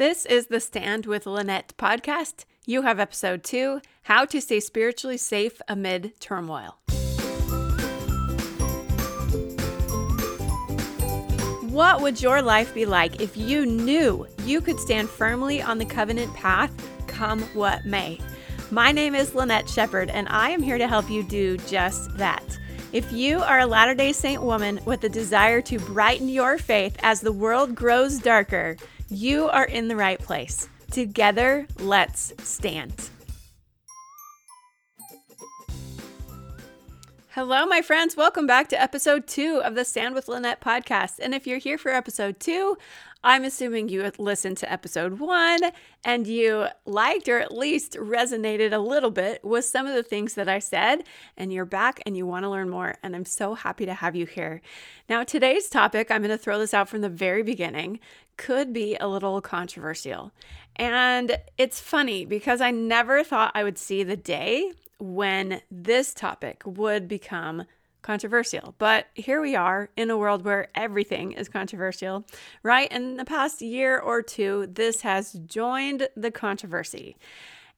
This is the Stand with Lynette podcast. You have episode two How to Stay Spiritually Safe Amid Turmoil. What would your life be like if you knew you could stand firmly on the covenant path, come what may? My name is Lynette Shepard, and I am here to help you do just that. If you are a Latter day Saint woman with a desire to brighten your faith as the world grows darker, you are in the right place. Together, let's stand. Hello, my friends. Welcome back to episode two of the Stand with Lynette podcast. And if you're here for episode two, I'm assuming you listened to episode one and you liked or at least resonated a little bit with some of the things that I said, and you're back and you want to learn more. And I'm so happy to have you here. Now, today's topic, I'm going to throw this out from the very beginning, could be a little controversial. And it's funny because I never thought I would see the day when this topic would become controversial. But here we are in a world where everything is controversial, right? In the past year or two, this has joined the controversy.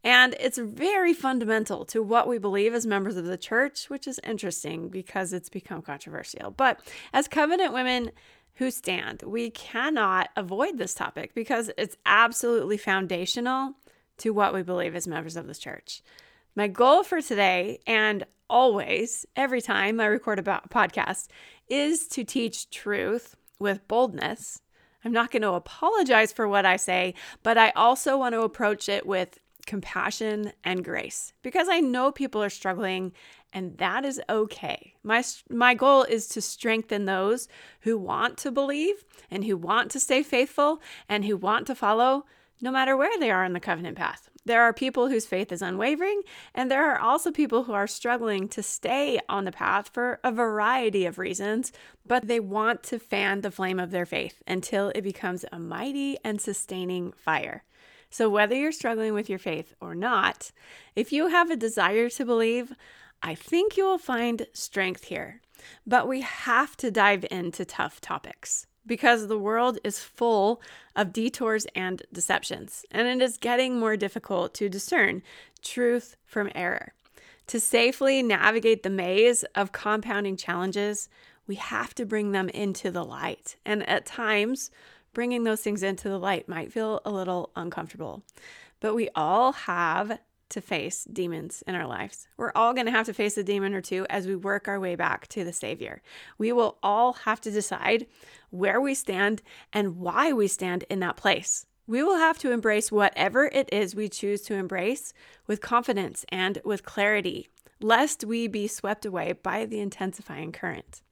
And it's very fundamental to what we believe as members of the church, which is interesting because it's become controversial. But as covenant women, who stand. We cannot avoid this topic because it's absolutely foundational to what we believe as members of this church. My goal for today and always, every time I record a podcast, is to teach truth with boldness. I'm not going to apologize for what I say, but I also want to approach it with compassion and grace because I know people are struggling and that is okay. My my goal is to strengthen those who want to believe and who want to stay faithful and who want to follow no matter where they are in the covenant path. There are people whose faith is unwavering, and there are also people who are struggling to stay on the path for a variety of reasons, but they want to fan the flame of their faith until it becomes a mighty and sustaining fire. So, whether you're struggling with your faith or not, if you have a desire to believe, I think you will find strength here. But we have to dive into tough topics because the world is full of detours and deceptions, and it is getting more difficult to discern truth from error. To safely navigate the maze of compounding challenges, we have to bring them into the light. And at times, bringing those things into the light might feel a little uncomfortable. But we all have to face demons in our lives. We're all going to have to face a demon or two as we work our way back to the Savior. We will all have to decide where we stand and why we stand in that place. We will have to embrace whatever it is we choose to embrace with confidence and with clarity, lest we be swept away by the intensifying current.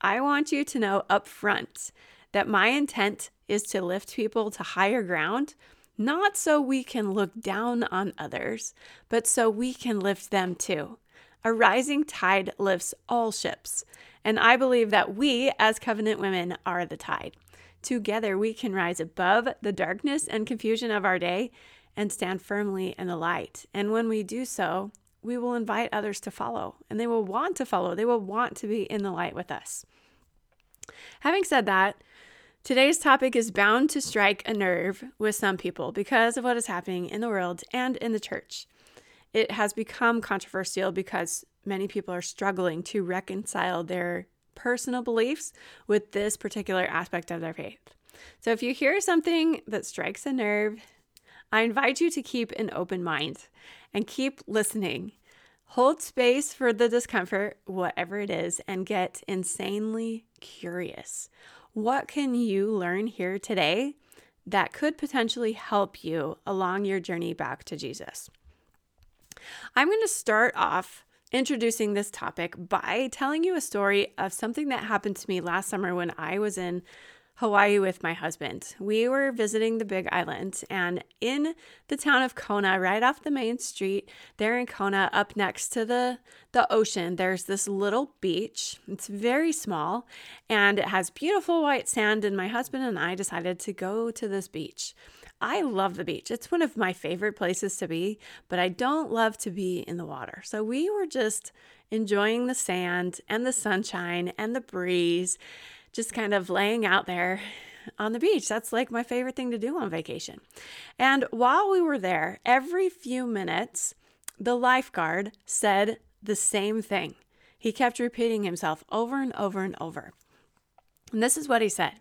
I want you to know up front that my intent is to lift people to higher ground not so we can look down on others, but so we can lift them too. A rising tide lifts all ships, and I believe that we, as covenant women, are the tide. Together, we can rise above the darkness and confusion of our day and stand firmly in the light. And when we do so, we will invite others to follow, and they will want to follow. They will want to be in the light with us. Having said that, Today's topic is bound to strike a nerve with some people because of what is happening in the world and in the church. It has become controversial because many people are struggling to reconcile their personal beliefs with this particular aspect of their faith. So if you hear something that strikes a nerve, I invite you to keep an open mind and keep listening. Hold space for the discomfort, whatever it is, and get insanely curious. What can you learn here today that could potentially help you along your journey back to Jesus? I'm going to start off introducing this topic by telling you a story of something that happened to me last summer when I was in Hawaii with my husband. We were visiting the Big Island, and in the town of Kona, right off the main street, there in Kona, up next to the, the ocean, there's this little beach. It's very small and it has beautiful white sand. And my husband and I decided to go to this beach. I love the beach. It's one of my favorite places to be, but I don't love to be in the water. So we were just enjoying the sand and the sunshine and the breeze just kind of laying out there on the beach. That's like my favorite thing to do on vacation. And while we were there, every few minutes, the lifeguard said the same thing. He kept repeating himself over and over and over. And this is what he said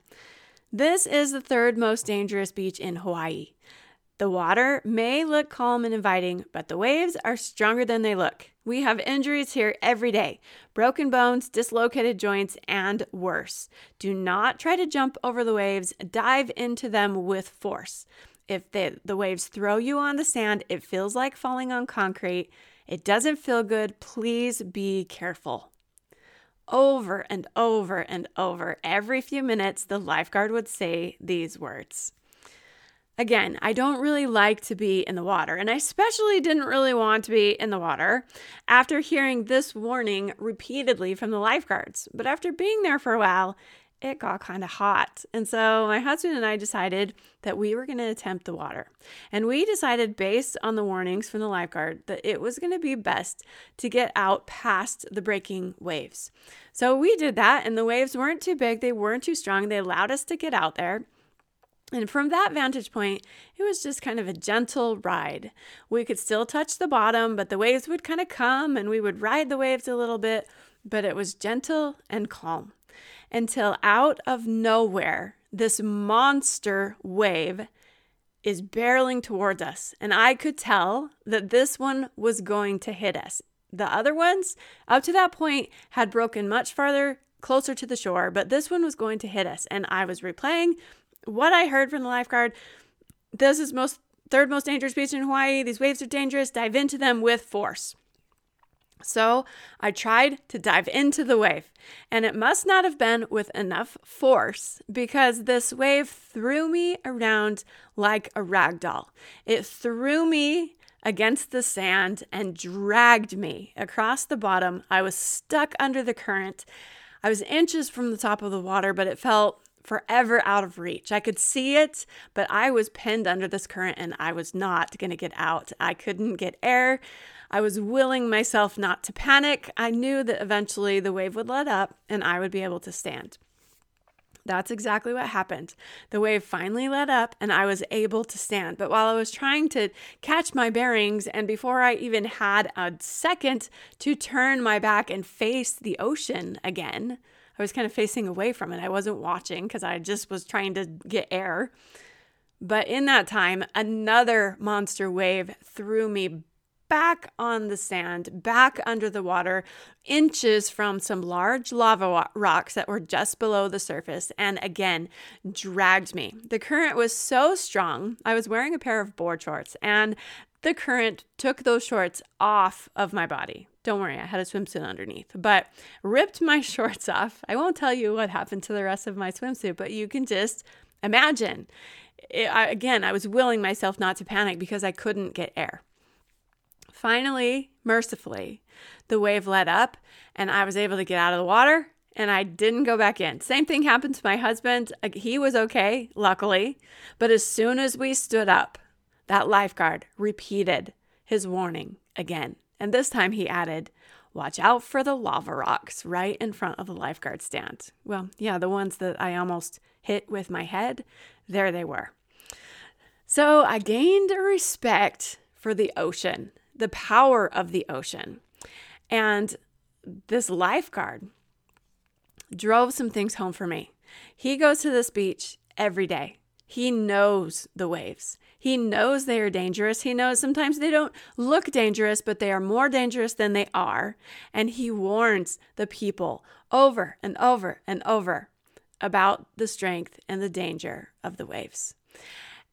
This is the third most dangerous beach in Hawaii. The water may look calm and inviting, but the waves are stronger than they look. We have injuries here every day broken bones, dislocated joints, and worse. Do not try to jump over the waves, dive into them with force. If the, waves throw you on the sand, it feels like falling on concrete. It doesn't feel good. Please be careful. Over and over and over, every few minutes, the lifeguard would say these words. Again, I don't really like to be in the water, and I especially didn't really want to be in the water after hearing this warning repeatedly from the lifeguards. But after being there for a while, it got kind of hot. And so my husband and I decided that we were going to attempt the water. And we decided, based on the warnings from the lifeguard, that it was going to be best to get out past the breaking waves. So we did that, and the waves weren't too big, they weren't too strong. They allowed us to get out there. And from that vantage point, it was just kind of a gentle ride. We could still touch the bottom, but the waves would kind of come and we would ride the waves a little bit, but it was gentle and calm. Until out of nowhere, this monster wave is barreling towards us. And I could tell that this one was going to hit us. The other ones, up to that point, had broken much farther closer to the shore, but this one was going to hit us. And I was replaying what I heard from the lifeguard, this is most third most dangerous beach in Hawaii. These waves are dangerous. Dive into them with force. So I tried to dive into the wave, and it must not have been with enough force because this wave threw me around like a rag doll. It threw me against the sand and dragged me across the bottom. I was stuck under the current. I was inches from the top of the water, but it felt forever out of reach. I could see it, but I was pinned under this current and I was not going to get out. I couldn't get air. I was willing myself not to panic. I knew that eventually the wave would let up and I would be able to stand. That's exactly what happened. The wave finally let up and I was able to stand. But while I was trying to catch my bearings, and before I even had a second to turn my back and face the ocean again, I was kind of facing away from it. I wasn't watching because I just was trying to get air. But in that time, another monster wave threw me back on the sand, back under the water, inches from some large lava rocks that were just below the surface, and again dragged me. The current was so strong. I was wearing a pair of board shorts, and the current took those shorts off of my body. Don't worry, I had a swimsuit underneath, but ripped my shorts off. I won't tell you what happened to the rest of my swimsuit, but you can just imagine. It, I, again, I was willing myself not to panic because I couldn't get air. Finally, mercifully, the wave let up and I was able to get out of the water and I didn't go back in. Same thing happened to my husband. He was okay, luckily. But as soon as we stood up, that lifeguard repeated his warning again. And this time he added, Watch out for the lava rocks right in front of the lifeguard stand. Well, yeah, the ones that I almost hit with my head, there they were. So I gained a respect for the ocean, the power of the ocean. And this lifeguard drove some things home for me. He goes to this beach every day. He knows the waves. He knows they are dangerous. He knows sometimes they don't look dangerous, but they are more dangerous than they are. And he warns the people over and over and over about the strength and the danger of the waves.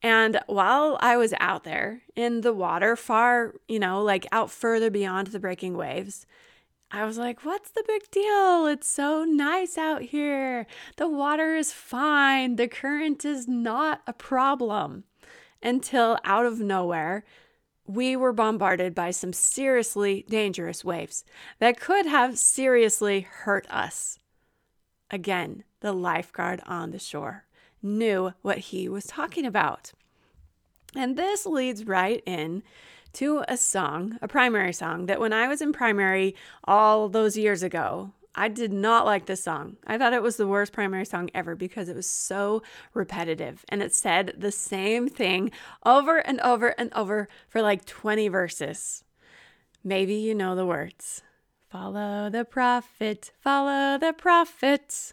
And while I was out there in the water, far, you know, like out further beyond the breaking waves, I was like, what's the big deal? It's so nice out here. The water is fine. The current is not a problem until out of nowhere, we were bombarded by some seriously dangerous waves that could have seriously hurt us. Again, the lifeguard on the shore knew what he was talking about. And this leads right in to a song, a primary song that when I was in primary all those years ago, I did not like this song. I thought it was the worst primary song ever because it was so repetitive and it said the same thing over and over and over for like 20 verses. Maybe you know the words. Follow the prophet, follow the prophet.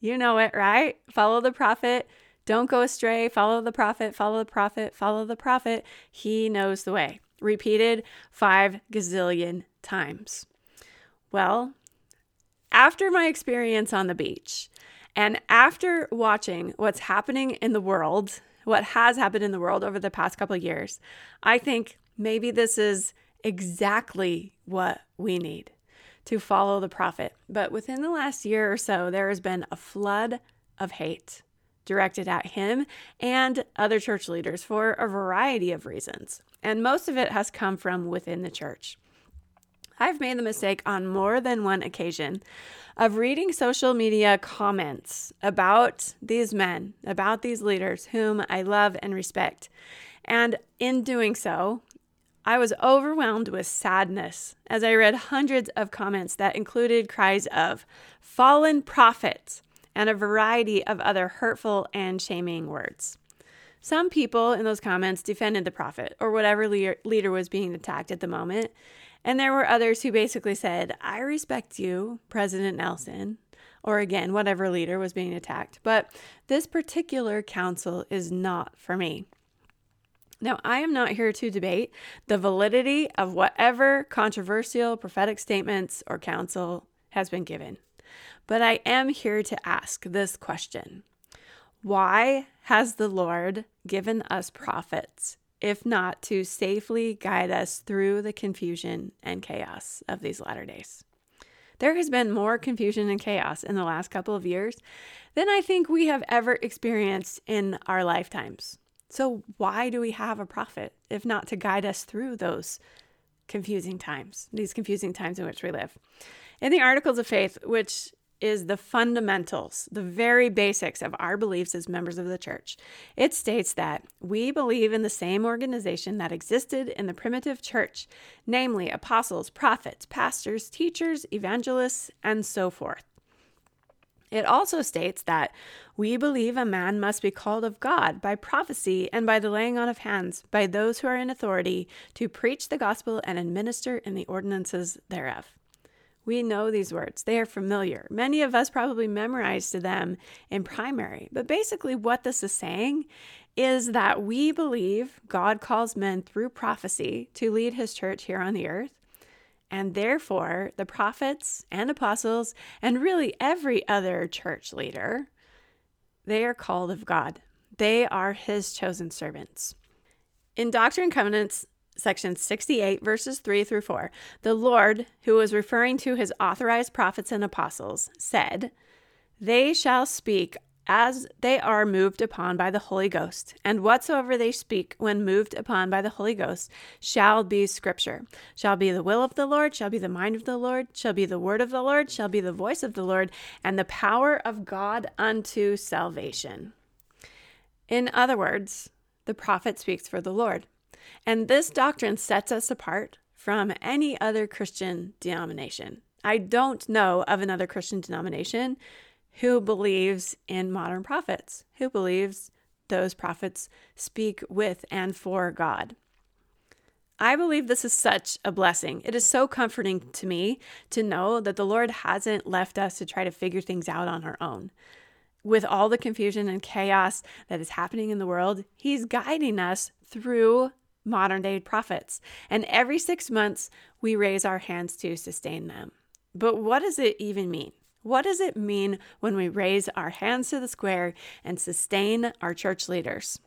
You know it, right? Follow the prophet. Don't go astray. Follow the prophet, follow the prophet, follow the prophet. He knows the way. Repeated five gazillion times. Well, after my experience on the beach and after watching what's happening in the world, what has happened in the world over the past couple of years, I think maybe this is exactly what we need to follow the prophet. But within the last year or so, there has been a flood of hate directed at him and other church leaders for a variety of reasons. And most of it has come from within the church. I've made the mistake on more than one occasion of reading social media comments about these men, about these leaders whom I love and respect. And in doing so, I was overwhelmed with sadness as I read hundreds of comments that included cries of fallen prophets and a variety of other hurtful and shaming words. Some people in those comments defended the prophet or whatever leader was being attacked at the moment. And there were others who basically said, I respect you, President Nelson, or again, whatever leader was being attacked, but this particular counsel is not for me. Now, I am not here to debate the validity of whatever controversial prophetic statements or counsel has been given, but I am here to ask this question. Why has the Lord given us prophets, if not to safely guide us through the confusion and chaos of these latter days? There has been more confusion and chaos in the last couple of years than I think we have ever experienced in our lifetimes. So, why do we have a prophet if not to guide us through those confusing times, these confusing times in which we live? In the Articles of Faith, which is the fundamentals, the very basics of our beliefs as members of the church. It states that we believe in the same organization that existed in the primitive church, namely apostles, prophets, pastors, teachers, evangelists, and so forth. It also states that we believe a man must be called of God by prophecy and by the laying on of hands by those who are in authority to preach the gospel and administer in the ordinances thereof. We know these words, they are familiar. Many of us probably memorized them in primary. But basically, what this is saying is that we believe God calls men through prophecy to lead his church here on the earth and therefore, the prophets and apostles, and really every other church leader, they are called of God. They are his chosen servants. In Doctrine and Covenants, section 68, verses 3 through 4, the Lord, who was referring to his authorized prophets and apostles, said, They shall speak as they are moved upon by the Holy Ghost, and whatsoever they speak when moved upon by the Holy Ghost shall be Scripture, shall be the will of the Lord, shall be the mind of the Lord, shall be the word of the Lord, shall be the voice of the Lord, and the power of God unto salvation. In other words, the prophet speaks for the Lord. And this doctrine sets us apart from any other Christian denomination. I don't know of another Christian denomination who believes in modern prophets, who believes those prophets speak with and for God. I believe this is such a blessing. It is so comforting to me to know that the Lord hasn't left us to try to figure things out on our own. With all the confusion and chaos that is happening in the world, He's guiding us through modern day prophets. And every six months, we raise our hands to sustain them. But what does it even mean? What does it mean when we raise our hands to the square and sustain our church leaders?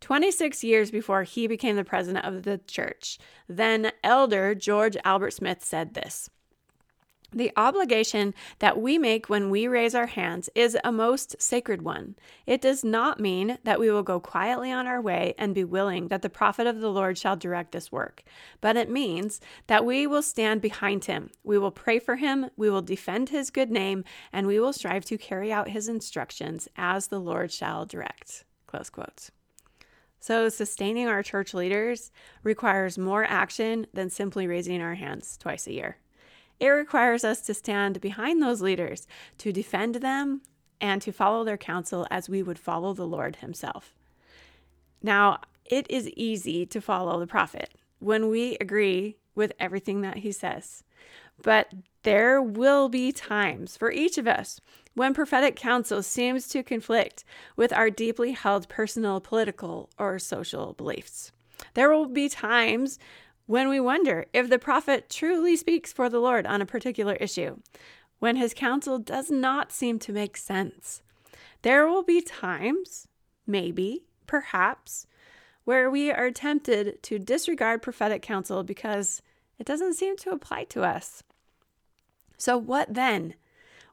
26 years before he became the president of the church, then elder George Albert Smith said this the obligation that we make when we raise our hands is a most sacred one. It does not mean that we will go quietly on our way and be willing that the prophet of the Lord shall direct this work, but it means that we will stand behind him. We will pray for him, we will defend his good name, and we will strive to carry out his instructions as the Lord shall direct. Close quotes. So, sustaining our church leaders requires more action than simply raising our hands twice a year. It requires us to stand behind those leaders, to defend them, and to follow their counsel as we would follow the Lord Himself. Now, it is easy to follow the prophet when we agree with everything that he says. But there will be times for each of us when prophetic counsel seems to conflict with our deeply held personal, political, or social beliefs. There will be times when we wonder if the prophet truly speaks for the Lord on a particular issue, when his counsel does not seem to make sense. There will be times, maybe, perhaps, where we are tempted to disregard prophetic counsel because it doesn't seem to apply to us. So, what then?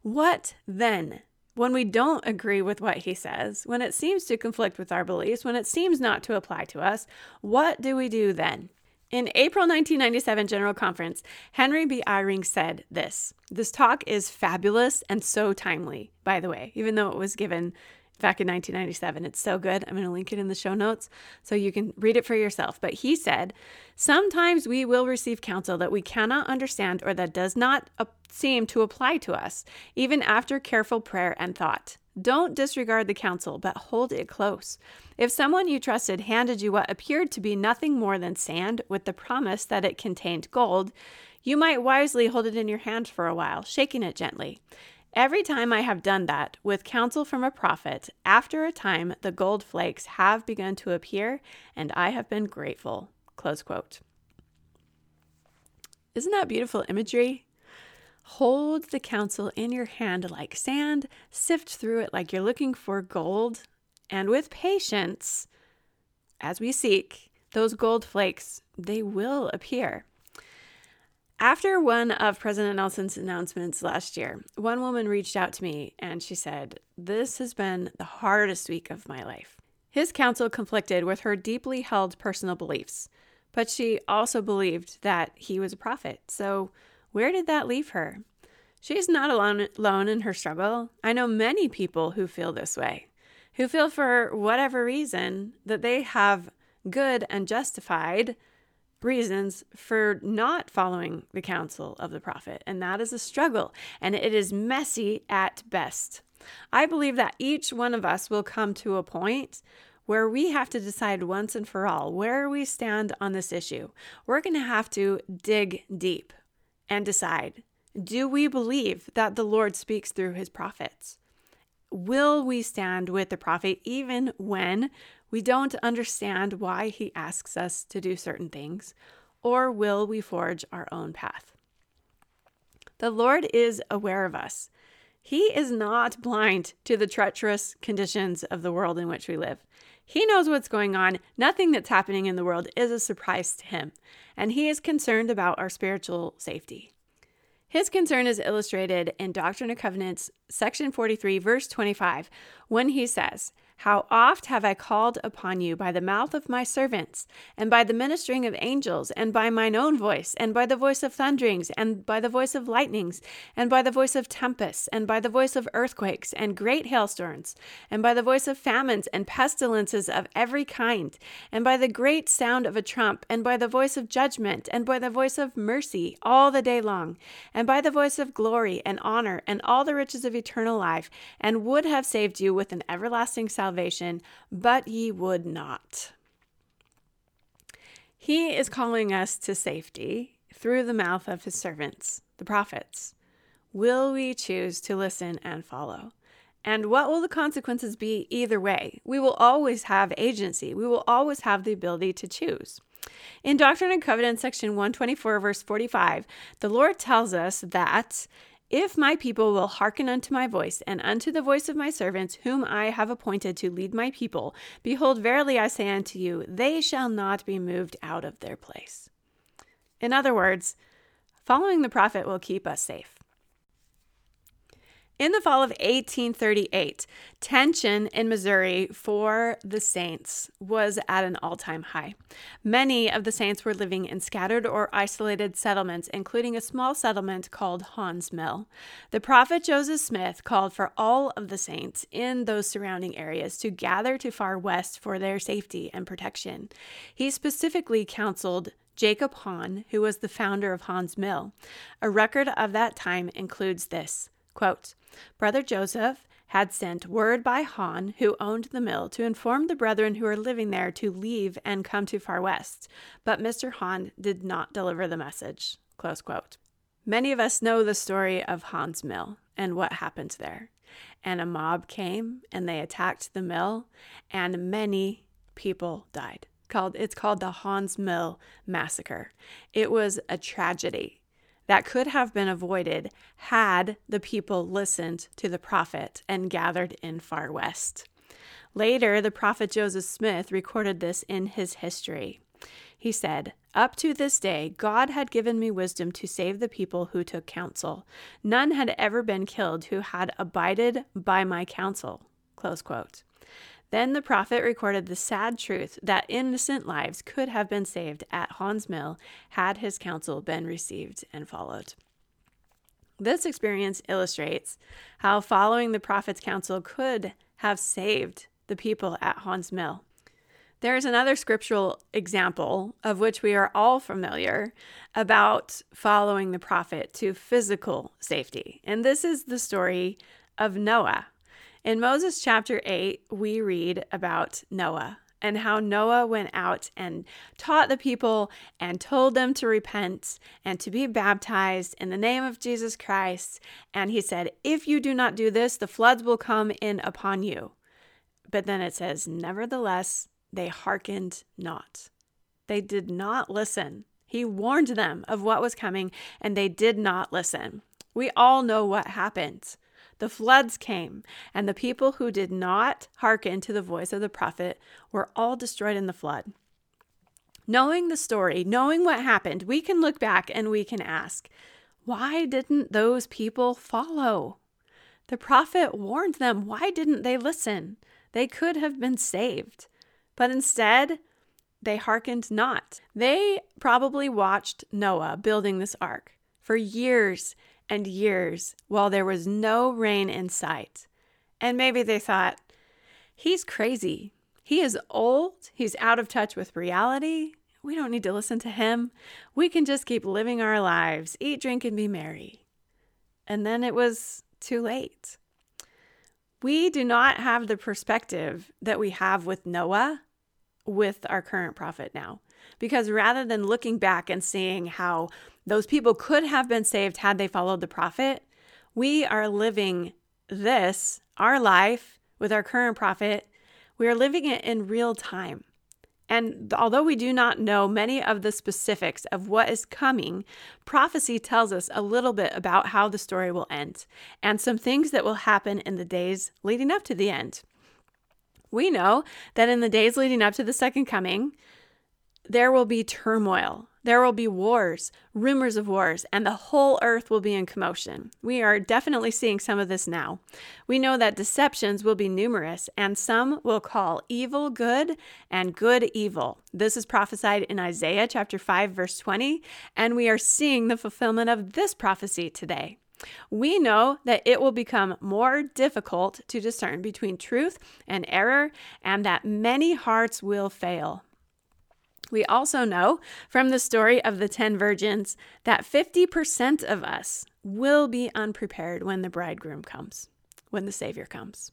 What then? When we don't agree with what he says, when it seems to conflict with our beliefs, when it seems not to apply to us, what do we do then? In April 1997 General Conference, Henry B. Eyring said this. This talk is fabulous and so timely, by the way, even though it was given back in 1997. It's so good. I'm going to link it in the show notes so you can read it for yourself. But he said, Sometimes we will receive counsel that we cannot understand or that does not seem to apply to us, even after careful prayer and thought. Don't disregard the counsel, but hold it close. If someone you trusted handed you what appeared to be nothing more than sand with the promise that it contained gold, you might wisely hold it in your hand for a while, shaking it gently. Every time I have done that with counsel from a prophet, after a time the gold flakes have begun to appear, and I have been grateful. Close quote. Isn't that beautiful imagery? Hold the counsel in your hand like sand, sift through it like you're looking for gold, and with patience, as we seek, those gold flakes, they will appear. After one of President Nelson's announcements last year, one woman reached out to me and she said, This has been the hardest week of my life. His counsel conflicted with her deeply held personal beliefs, but she also believed that he was a prophet. So, where did that leave her? She's not alone, alone in her struggle. I know many people who feel this way, who feel for whatever reason that they have good and justified reasons for not following the counsel of the prophet, and that is a struggle, and it is messy at best. I believe that each one of us will come to a point where we have to decide once and for all where we stand on this issue. We're going to have to dig deep and decide do we believe that the Lord speaks through his prophets? Will we stand with the prophet even when we don't understand why he asks us to do certain things, or will we forge our own path? The Lord is aware of us. He is not blind to the treacherous conditions of the world in which we live. He knows what's going on. Nothing that's happening in the world is a surprise to him, and he is concerned about our spiritual safety. His concern is illustrated in Doctrine and Covenants, section 43, verse 25, when he says, how oft have I called upon you by the mouth of my servants, and by the ministering of angels, and by mine own voice, and by the voice of thunderings, and by the voice of lightnings, and by the voice of tempests, and by the voice of earthquakes, and great hailstorms, and by the voice of famines and pestilences of every kind, and by the great sound of a trump, and by the voice of judgment, and by the voice of mercy all the day long, and by the voice of glory and honor, and all the riches of eternal life, and would have saved you with an everlasting salvation salvation, but ye would not. He is calling us to safety through the mouth of his servants, the prophets. Will we choose to listen and follow? And what will the consequences be either way? We will always have agency. We will always have the ability to choose. In Doctrine and Covenants, section 124, verse 45, the Lord tells us that if my people will hearken unto my voice, and unto the voice of my servants, whom I have appointed to lead my people, behold, verily I say unto you, they shall not be moved out of their place. In other words, following the prophet will keep us safe. In the fall of 1838, tension in Missouri for the Saints was at an all time high. Many of the Saints were living in scattered or isolated settlements, including a small settlement called Haun's Mill. The prophet Joseph Smith called for all of the Saints in those surrounding areas to gather to far west for their safety and protection. He specifically counseled Jacob Haun, who was the founder of Haun's Mill. A record of that time includes this quote, Brother Joseph had sent word by Haun, who owned the mill, to inform the brethren who were living there to leave and come to Far West, but Mr. Haun did not deliver the message. Close quote. Many of us know the story of Haun's Mill and what happened there. And a mob came and they attacked the mill, and many people died. Called it's called the Haun's Mill massacre. It was a tragedy that could have been avoided had the people listened to the prophet and gathered in Far West. Later, the prophet Joseph Smith recorded this in his history. He said, Up to this day, God had given me wisdom to save the people who took counsel. None had ever been killed who had abided by my counsel. Close quote. Then the prophet recorded the sad truth that innocent lives could have been saved at Haun's Mill had his counsel been received and followed. This experience illustrates how following the prophet's counsel could have saved the people at Haun's Mill. There is another scriptural example of which we are all familiar about following the prophet to physical safety. And this is the story of Noah. In Moses chapter 8, we read about Noah and how Noah went out and taught the people and told them to repent and to be baptized in the name of Jesus Christ. And he said, If you do not do this, the floods will come in upon you. But then it says, Nevertheless, they hearkened not. They did not listen. He warned them of what was coming, and they did not listen. We all know what happened. The floods came, and the people who did not hearken to the voice of the prophet were all destroyed in the flood. Knowing the story, knowing what happened, we can look back and we can ask, why didn't those people follow? The prophet warned them. Why didn't they listen? They could have been saved. But instead, they hearkened not. They probably watched Noah building this ark for years and years while there was no rain in sight. And maybe they thought, he's crazy. He is old. He's out of touch with reality. We don't need to listen to him. We can just keep living our lives, eat, drink, and be merry. And then it was too late. We do not have the perspective that we have with Noah with our current prophet now. Because rather than looking back and seeing how those people could have been saved had they followed the prophet. We are living this, our life, with our current prophet. We are living it in real time. And although we do not know many of the specifics of what is coming, prophecy tells us a little bit about how the story will end and some things that will happen in the days leading up to the end. We know that in the days leading up to the second coming, there will be turmoil there will be wars, rumors of wars, and the whole earth will be in commotion. We are definitely seeing some of this now. We know that deceptions will be numerous, and some will call evil good and good evil. This is prophesied in Isaiah chapter 5 verse 20, and we are seeing the fulfillment of this prophecy today. We know that it will become more difficult to discern between truth and error, and that many hearts will fail. We also know from the story of the 10 virgins that 50% of us will be unprepared when the bridegroom comes, when the Savior comes.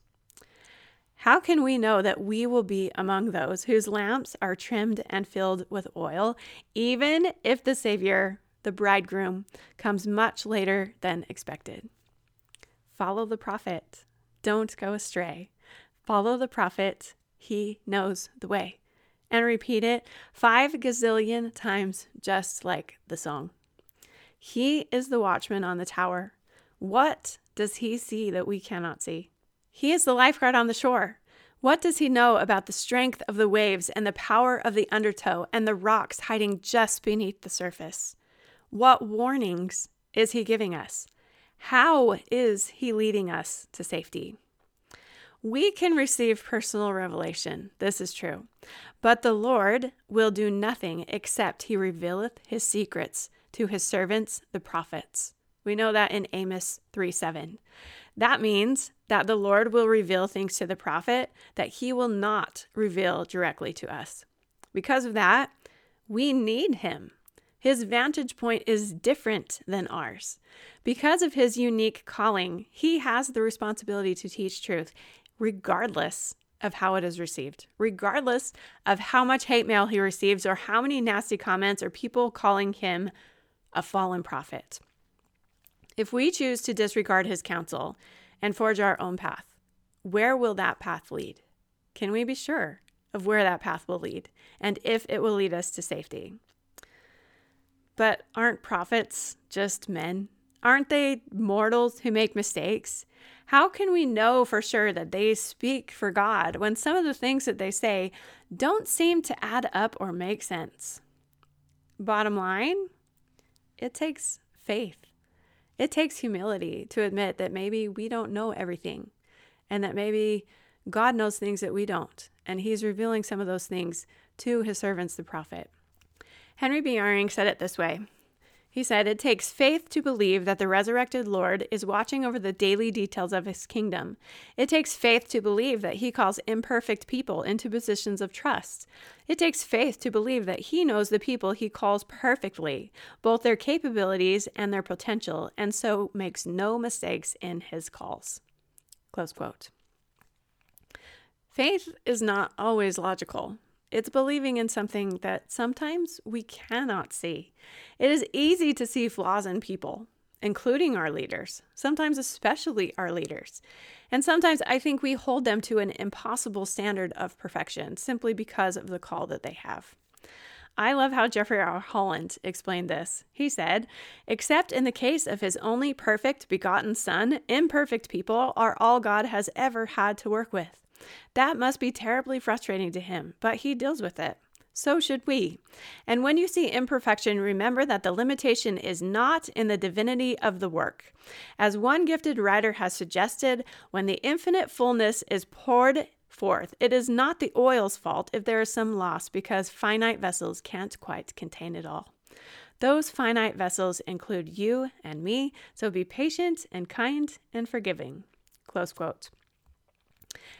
How can we know that we will be among those whose lamps are trimmed and filled with oil, even if the Savior, the bridegroom, comes much later than expected? Follow the prophet. Don't go astray. Follow the prophet. He knows the way and repeat it five gazillion times, just like the song. He is the watchman on the tower. What does he see that we cannot see? He is the lifeguard on the shore. What does he know about the strength of the waves and the power of the undertow and the rocks hiding just beneath the surface? What warnings is he giving us? How is he leading us to safety? We can receive personal revelation. This is true. But the Lord will do nothing except he revealeth his secrets to his servants, the prophets. We know that in Amos 3 7. That means that the Lord will reveal things to the prophet that he will not reveal directly to us. Because of that, We need him. His vantage point is different than ours. Because of his unique calling, he has the responsibility to teach truth, regardless of how it is received, regardless of how much hate mail he receives or how many nasty comments or people calling him a fallen prophet. If we choose to disregard his counsel and forge our own path, where will that path lead? Can we be sure of where that path will lead and if it will lead us to safety? But aren't prophets just men? Aren't they mortals who make mistakes? How can we know for sure that they speak for God when some of the things that they say don't seem to add up or make sense? Bottom line, it takes faith. It takes humility to admit that maybe we don't know everything and that maybe God knows things that we don't, and He's revealing some of those things to His servants, the prophet. Henry B. Eyring said it this way He said, It takes faith to believe that the resurrected Lord is watching over the daily details of His kingdom. It takes faith to believe that He calls imperfect people into positions of trust. It takes faith to believe that He knows the people He calls perfectly, both their capabilities and their potential, and so makes no mistakes in His calls. Close quote. Faith is not always logical. It's believing in something that sometimes we cannot see. It is easy to see flaws in people, including our leaders, sometimes especially our leaders. And sometimes I think we hold them to an impossible standard of perfection simply because of the call that they have. I love how Jeffrey R. Holland explained this. He said, Except in the case of his only perfect begotten Son, imperfect people are all God has ever had to work with. That must be terribly frustrating to him, but he deals with it. So should we. And when you see imperfection, remember that the limitation is not in the divinity of the work. As one gifted writer has suggested, when the infinite fullness is poured forth, it is not the oil's fault if there is some loss because finite vessels can't quite contain it all. Those finite vessels include you and me, so be patient and kind and forgiving. Close quote.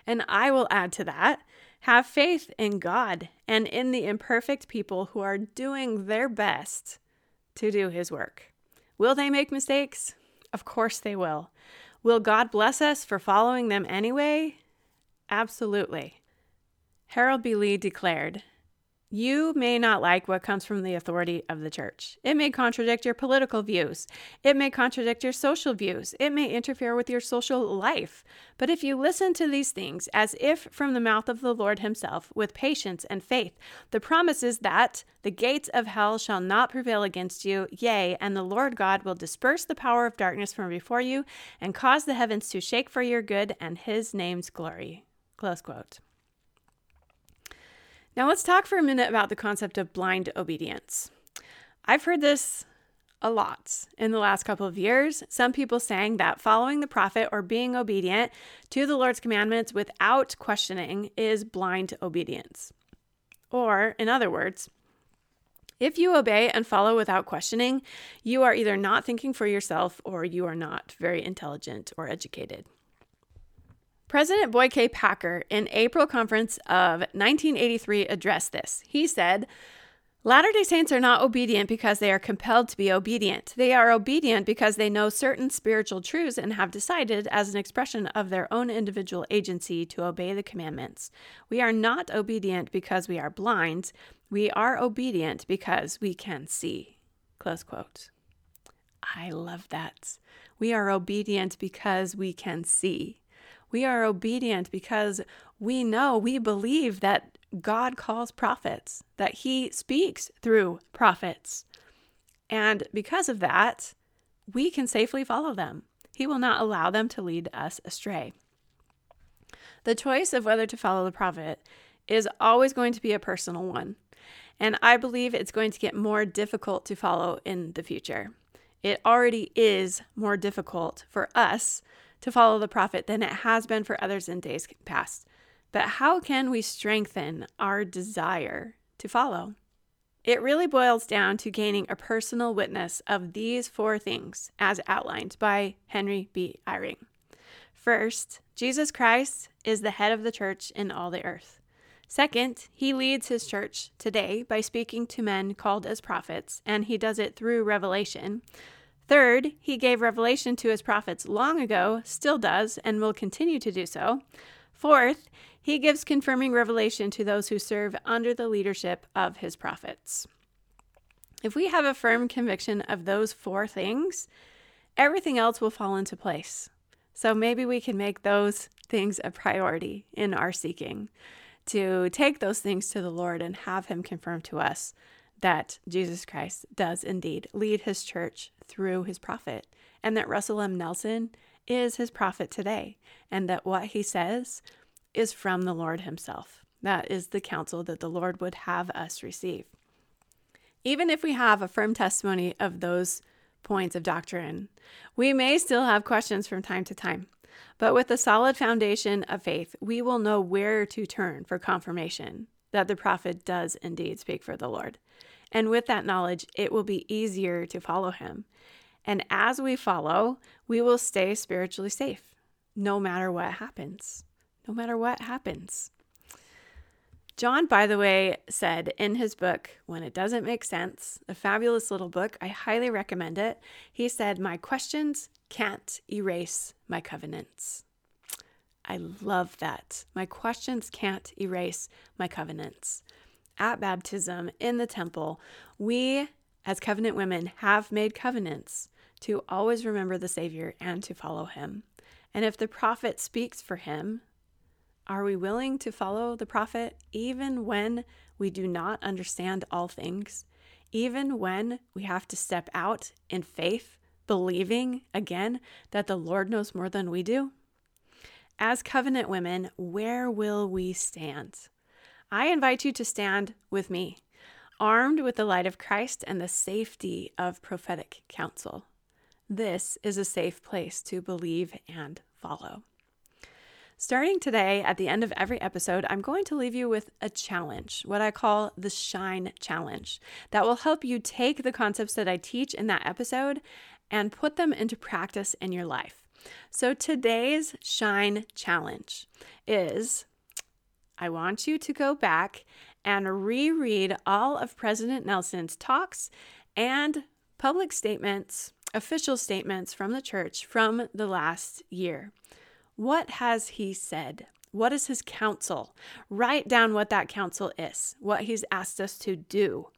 And I will add to that have faith in God and in the imperfect people who are doing their best to do His work. Will they make mistakes? Of course they will. Will God bless us for following them anyway? Absolutely. Harold B. Lee declared you may not like what comes from the authority of the church. It may contradict your political views. It may contradict your social views. It may interfere with your social life. But if you listen to these things as if from the mouth of the Lord Himself, with patience and faith, the promise is that the gates of hell shall not prevail against you, yea, and the Lord God will disperse the power of darkness from before you and cause the heavens to shake for your good and His name's glory. Close quote. Now, let's talk for a minute about the concept of blind obedience. I've heard this a lot in the last couple of years. Some people saying that following the prophet or being obedient to the Lord's commandments without questioning is blind obedience. Or, in other words, if you obey and follow without questioning, you are either not thinking for yourself or you are not very intelligent or educated. President Boyd K. Packer, in April conference of 1983, addressed this. He said, Latter day Saints are not obedient because they are compelled to be obedient. They are obedient because they know certain spiritual truths and have decided, as an expression of their own individual agency, to obey the commandments. We are not obedient because we are blind. We are obedient because we can see. Close quote. I love that. We are obedient because we can see. We are obedient because we know, we believe that God calls prophets, that He speaks through prophets. And because of that, we can safely follow them. He will not allow them to lead us astray. The choice of whether to follow the prophet is always going to be a personal one. And I believe it's going to get more difficult to follow in the future. It already is more difficult for us to follow the prophet than it has been for others in days past. But how can we strengthen our desire to follow? It really boils down to gaining a personal witness of these four things as outlined by Henry B. Eyring. First, Jesus Christ is the head of the church in all the earth. Second, he leads his church today by speaking to men called as prophets, and he does it through revelation. Third, he gave revelation to his prophets long ago, still does, and will continue to do so. Fourth, he gives confirming revelation to those who serve under the leadership of his prophets. If we have a firm conviction of those four things, everything else will fall into place. So maybe we can make those things a priority in our seeking to take those things to the Lord and have Him confirm to us that Jesus Christ does indeed lead His church through His prophet, and that Russell M. Nelson is His prophet today, and that what He says is from the Lord Himself. That is the counsel that the Lord would have us receive. Even if we have a firm testimony of those points of doctrine, we may still have questions from time to time. But with a solid foundation of faith, we will know where to turn for confirmation that the prophet does indeed speak for the Lord. And with that knowledge, it will be easier to follow him. And as we follow, we will stay spiritually safe no matter what happens. No matter what happens. John, by the way, said in his book, When It Doesn't Make Sense, a fabulous little book, I highly recommend it. He said, My questions can't erase my covenants. I love that. My questions can't erase my covenants. At baptism in the temple, we as covenant women have made covenants to always remember the Savior and to follow him. And if the prophet speaks for him, are we willing to follow the prophet even when we do not understand all things? Even when we have to step out in faith believing again that the Lord knows more than we do? As covenant women, where will we stand? I invite you to stand with me, armed with the light of Christ and the safety of prophetic counsel. This is a safe place to believe and follow. Starting today, at the end of every episode, I'm going to leave you with a challenge, what I call the Shine Challenge, that will help you take the concepts that I teach in that episode and put them into practice in your life. So today's Shine Challenge is I want you to go back and reread all of President Nelson's talks and public statements, official statements from the church from the last year. What has he said? What is his counsel? Write down what that counsel is, what he's asked us to do,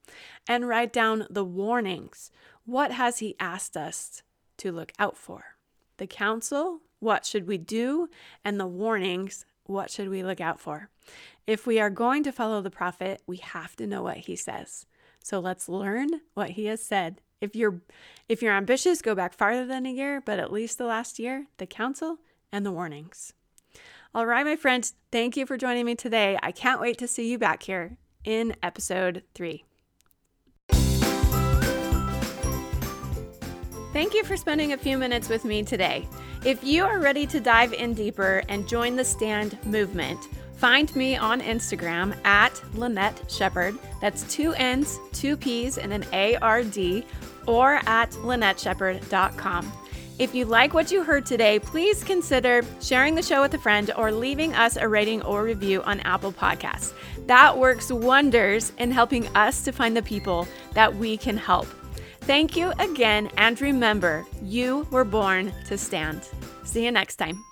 and write down the warnings. What has he asked us to look out for? The counsel, what should we do? And the warnings, what should we look out for? If we are going to follow the prophet, we have to know what he says. So let's learn what he has said. If you're if you're ambitious, go back farther than a year, but at least the last year, the counsel and the warnings. All right, my friends, thank you for joining me today. I can't wait to see you back here in episode three. Thank you for spending a few minutes with me today. If you are ready to dive in deeper and join the stand movement, find me on Instagram at Lynnette Sheppard. That's two N's, two P's, and an A R D, or at LynnetteSheppard.com. If you like what you heard today, please consider sharing the show with a friend or leaving us a rating or review on Apple Podcasts. That works wonders in helping us to find the people that we can help. Thank you again, and remember, you were born to stand. See you next time.